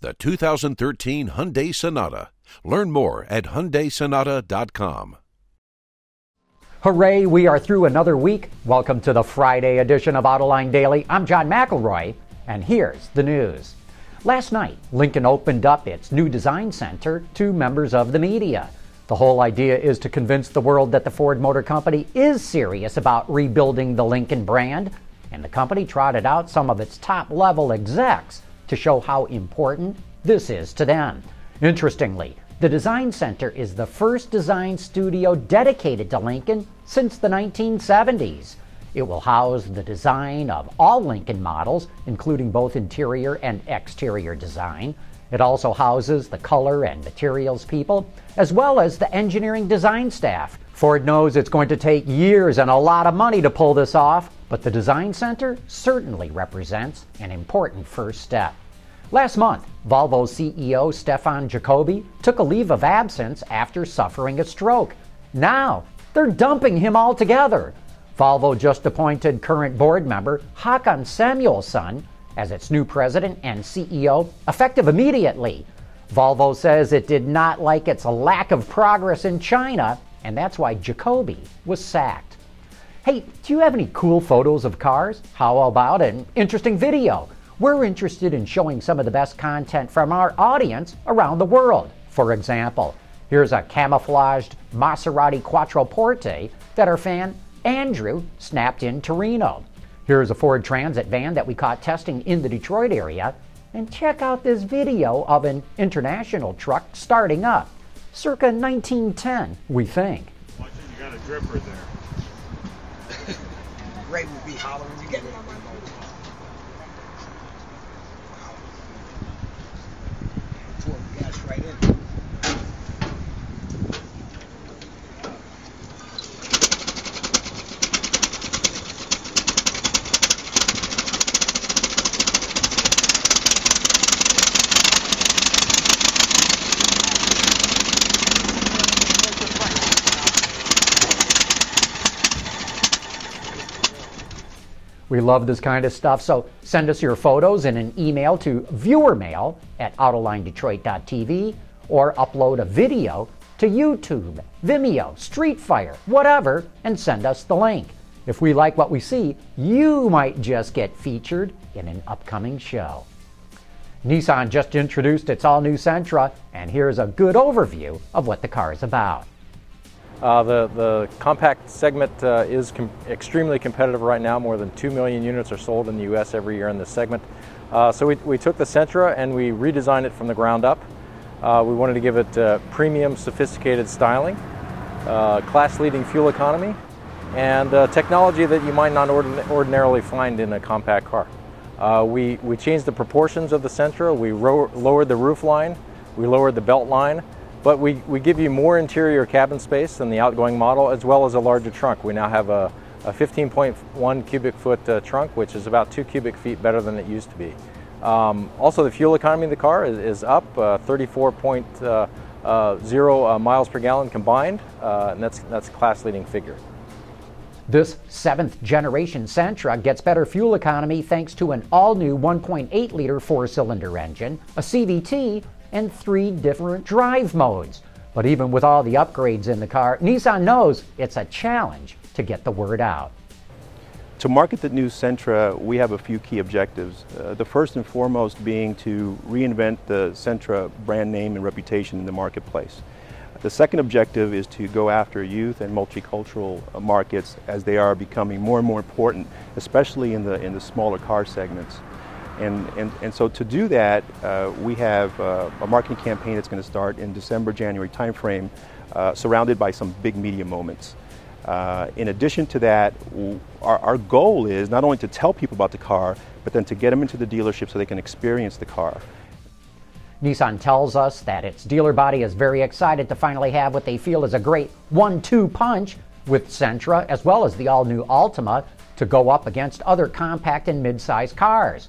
the 2013 Hyundai Sonata. Learn more at HyundaiSonata.com. Hooray, we are through another week. Welcome to the Friday edition of Autoline Daily. I'm John McElroy, and here's the news. Last night, Lincoln opened up its new design center to members of the media. The whole idea is to convince the world that the Ford Motor Company is serious about rebuilding the Lincoln brand, and the company trotted out some of its top level execs to show how important this is to them. Interestingly, the Design Center is the first design studio dedicated to Lincoln since the 1970s. It will house the design of all Lincoln models, including both interior and exterior design. It also houses the color and materials people, as well as the engineering design staff. Ford knows it's going to take years and a lot of money to pull this off, but the Design Center certainly represents an important first step. Last month, Volvo CEO Stefan Jacoby took a leave of absence after suffering a stroke. Now, they're dumping him altogether. Volvo just appointed current board member Hakan Samuelsson as its new president and CEO, effective immediately. Volvo says it did not like its lack of progress in China, and that's why Jacoby was sacked. Hey, do you have any cool photos of cars? How about an interesting video? We're interested in showing some of the best content from our audience around the world. For example, here's a camouflaged Maserati Quattroporte that our fan Andrew snapped in Torino. Here's a Ford Transit van that we caught testing in the Detroit area. And check out this video of an international truck starting up. Circa 1910, we think. It, you got a dripper there. Ray will be hollering, you get motor. Pour the gas right in. We love this kind of stuff, so send us your photos in an email to viewermail at autolinedetroit.tv or upload a video to YouTube, Vimeo, Streetfire, whatever, and send us the link. If we like what we see, you might just get featured in an upcoming show. Nissan just introduced its all new Sentra, and here's a good overview of what the car is about. Uh, the, the compact segment uh, is com- extremely competitive right now. More than 2 million units are sold in the US every year in this segment. Uh, so we, we took the Sentra and we redesigned it from the ground up. Uh, we wanted to give it uh, premium, sophisticated styling, uh, class leading fuel economy, and technology that you might not ordin- ordinarily find in a compact car. we, we changed the proportions of the Sentra, we lowered the roof line, we lowered the belt line, but we, we give you more interior cabin space than the outgoing model, as well as a larger trunk. We now have a, a 15.1 cubic foot uh, trunk, which is about two cubic feet better than it used to be. Um, also, the fuel economy of the car is, is up uh, 34.0 uh, uh, miles per gallon combined, and that's, that's a class leading figure. This seventh generation Sentra gets better fuel economy thanks to an all new 1.8 liter four cylinder engine, a CVT, and three different drive modes. But even with all the upgrades in the car, Nissan knows it's a challenge to get the word out. To market the new Sentra, we have a few key objectives. Uh, the first and foremost being to reinvent the Sentra brand name and reputation in the marketplace. The second objective is to go after youth and multicultural uh, markets as they are becoming more and more important, especially in the, in the smaller car segments. And, and, and so to do that, uh, we have uh, a marketing campaign that's going to start in December, January timeframe, uh, surrounded by some big media moments. Uh, in addition to that, our, our goal is not only to tell people about the car, but then to get them into the dealership so they can experience the car. Nissan tells us that its dealer body is very excited to finally have what they feel is a great one two punch with Sentra as well as the all new Altima to go up against other compact and mid-size cars.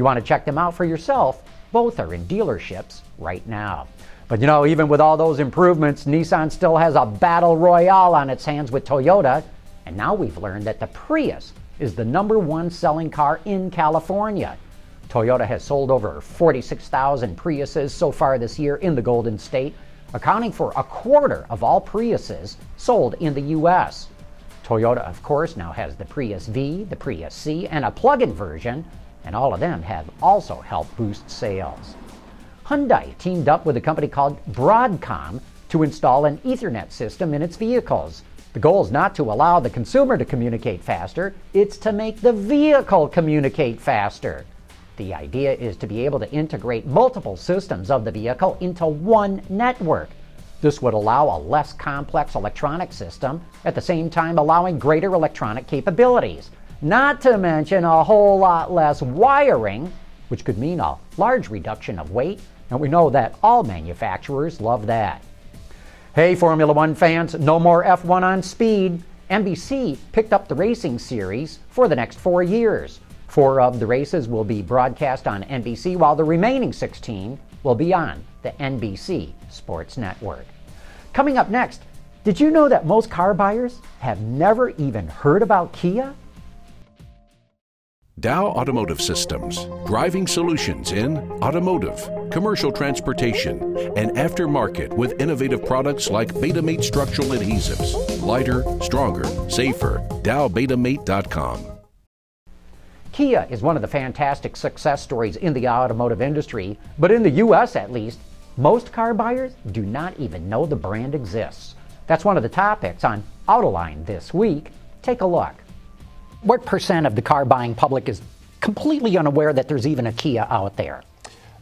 You want to check them out for yourself, both are in dealerships right now. But you know, even with all those improvements, Nissan still has a battle royale on its hands with Toyota, and now we've learned that the Prius is the number one selling car in California. Toyota has sold over 46,000 Priuses so far this year in the Golden State, accounting for a quarter of all Priuses sold in the U.S. Toyota, of course, now has the Prius V, the Prius C, and a plug in version, and all of them have also helped boost sales. Hyundai teamed up with a company called Broadcom to install an Ethernet system in its vehicles. The goal is not to allow the consumer to communicate faster, it's to make the vehicle communicate faster. The idea is to be able to integrate multiple systems of the vehicle into one network. This would allow a less complex electronic system, at the same time allowing greater electronic capabilities. Not to mention a whole lot less wiring, which could mean a large reduction of weight, and we know that all manufacturers love that. Hey, Formula One fans, no more F1 on speed. NBC picked up the racing series for the next four years. Four of the races will be broadcast on NBC, while the remaining 16 will be on the NBC Sports Network. Coming up next, did you know that most car buyers have never even heard about Kia? Dow Automotive Systems, driving solutions in automotive, commercial transportation, and aftermarket with innovative products like Betamate structural adhesives. Lighter, stronger, safer. DowBetamate.com. Kia is one of the fantastic success stories in the automotive industry, but in the US at least, most car buyers do not even know the brand exists. That's one of the topics on Autoline this week. Take a look. What percent of the car buying public is completely unaware that there's even a Kia out there?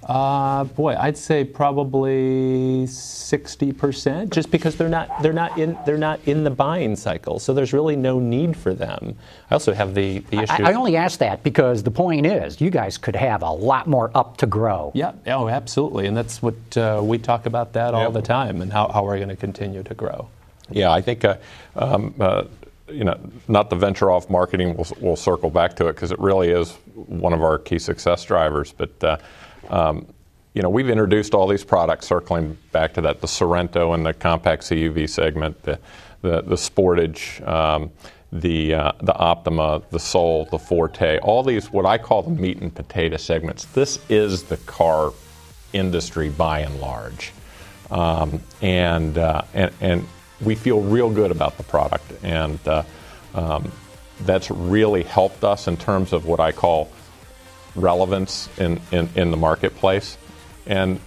Uh, boy, I'd say probably sixty percent, just because they're not they're not in they're not in the buying cycle, so there's really no need for them. I also have the the issue. I, I only ask that because the point is, you guys could have a lot more up to grow. Yeah, oh, absolutely, and that's what uh, we talk about that all the time, and how, how we're going to continue to grow. Yeah, I think uh, um, uh, you know, not the venture off marketing. We'll, we'll circle back to it because it really is one of our key success drivers. But uh, um, you know, we've introduced all these products, circling back to that, the Sorento and the compact CUV segment, the the, the Sportage, um, the uh, the Optima, the Soul, the Forte, all these what I call the meat and potato segments. This is the car industry by and large, um, and, uh, and and we feel real good about the product, and uh, um, that's really helped us in terms of what I call relevance in, in, in the marketplace. And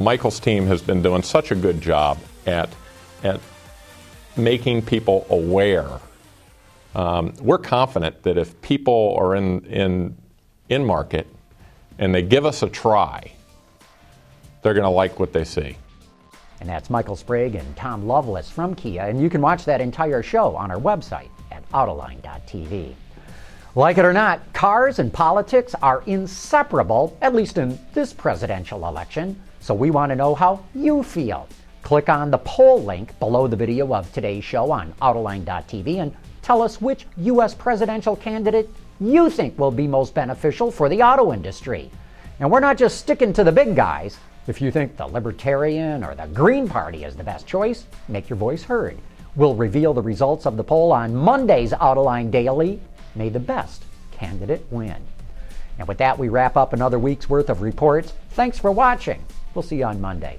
Michael's team has been doing such a good job at, at making people aware. Um, we're confident that if people are in, in, in market and they give us a try, they're going to like what they see. And that's Michael Sprague and Tom Loveless from Kia, and you can watch that entire show on our website at Autoline.tv. Like it or not, cars and politics are inseparable, at least in this presidential election. So we want to know how you feel. Click on the poll link below the video of today's show on Autoline.tv and tell us which U.S. presidential candidate you think will be most beneficial for the auto industry. And we're not just sticking to the big guys. If you think the Libertarian or the Green Party is the best choice, make your voice heard. We'll reveal the results of the poll on Monday's Autoline Daily. May the best candidate win. And with that, we wrap up another week's worth of reports. Thanks for watching. We'll see you on Monday.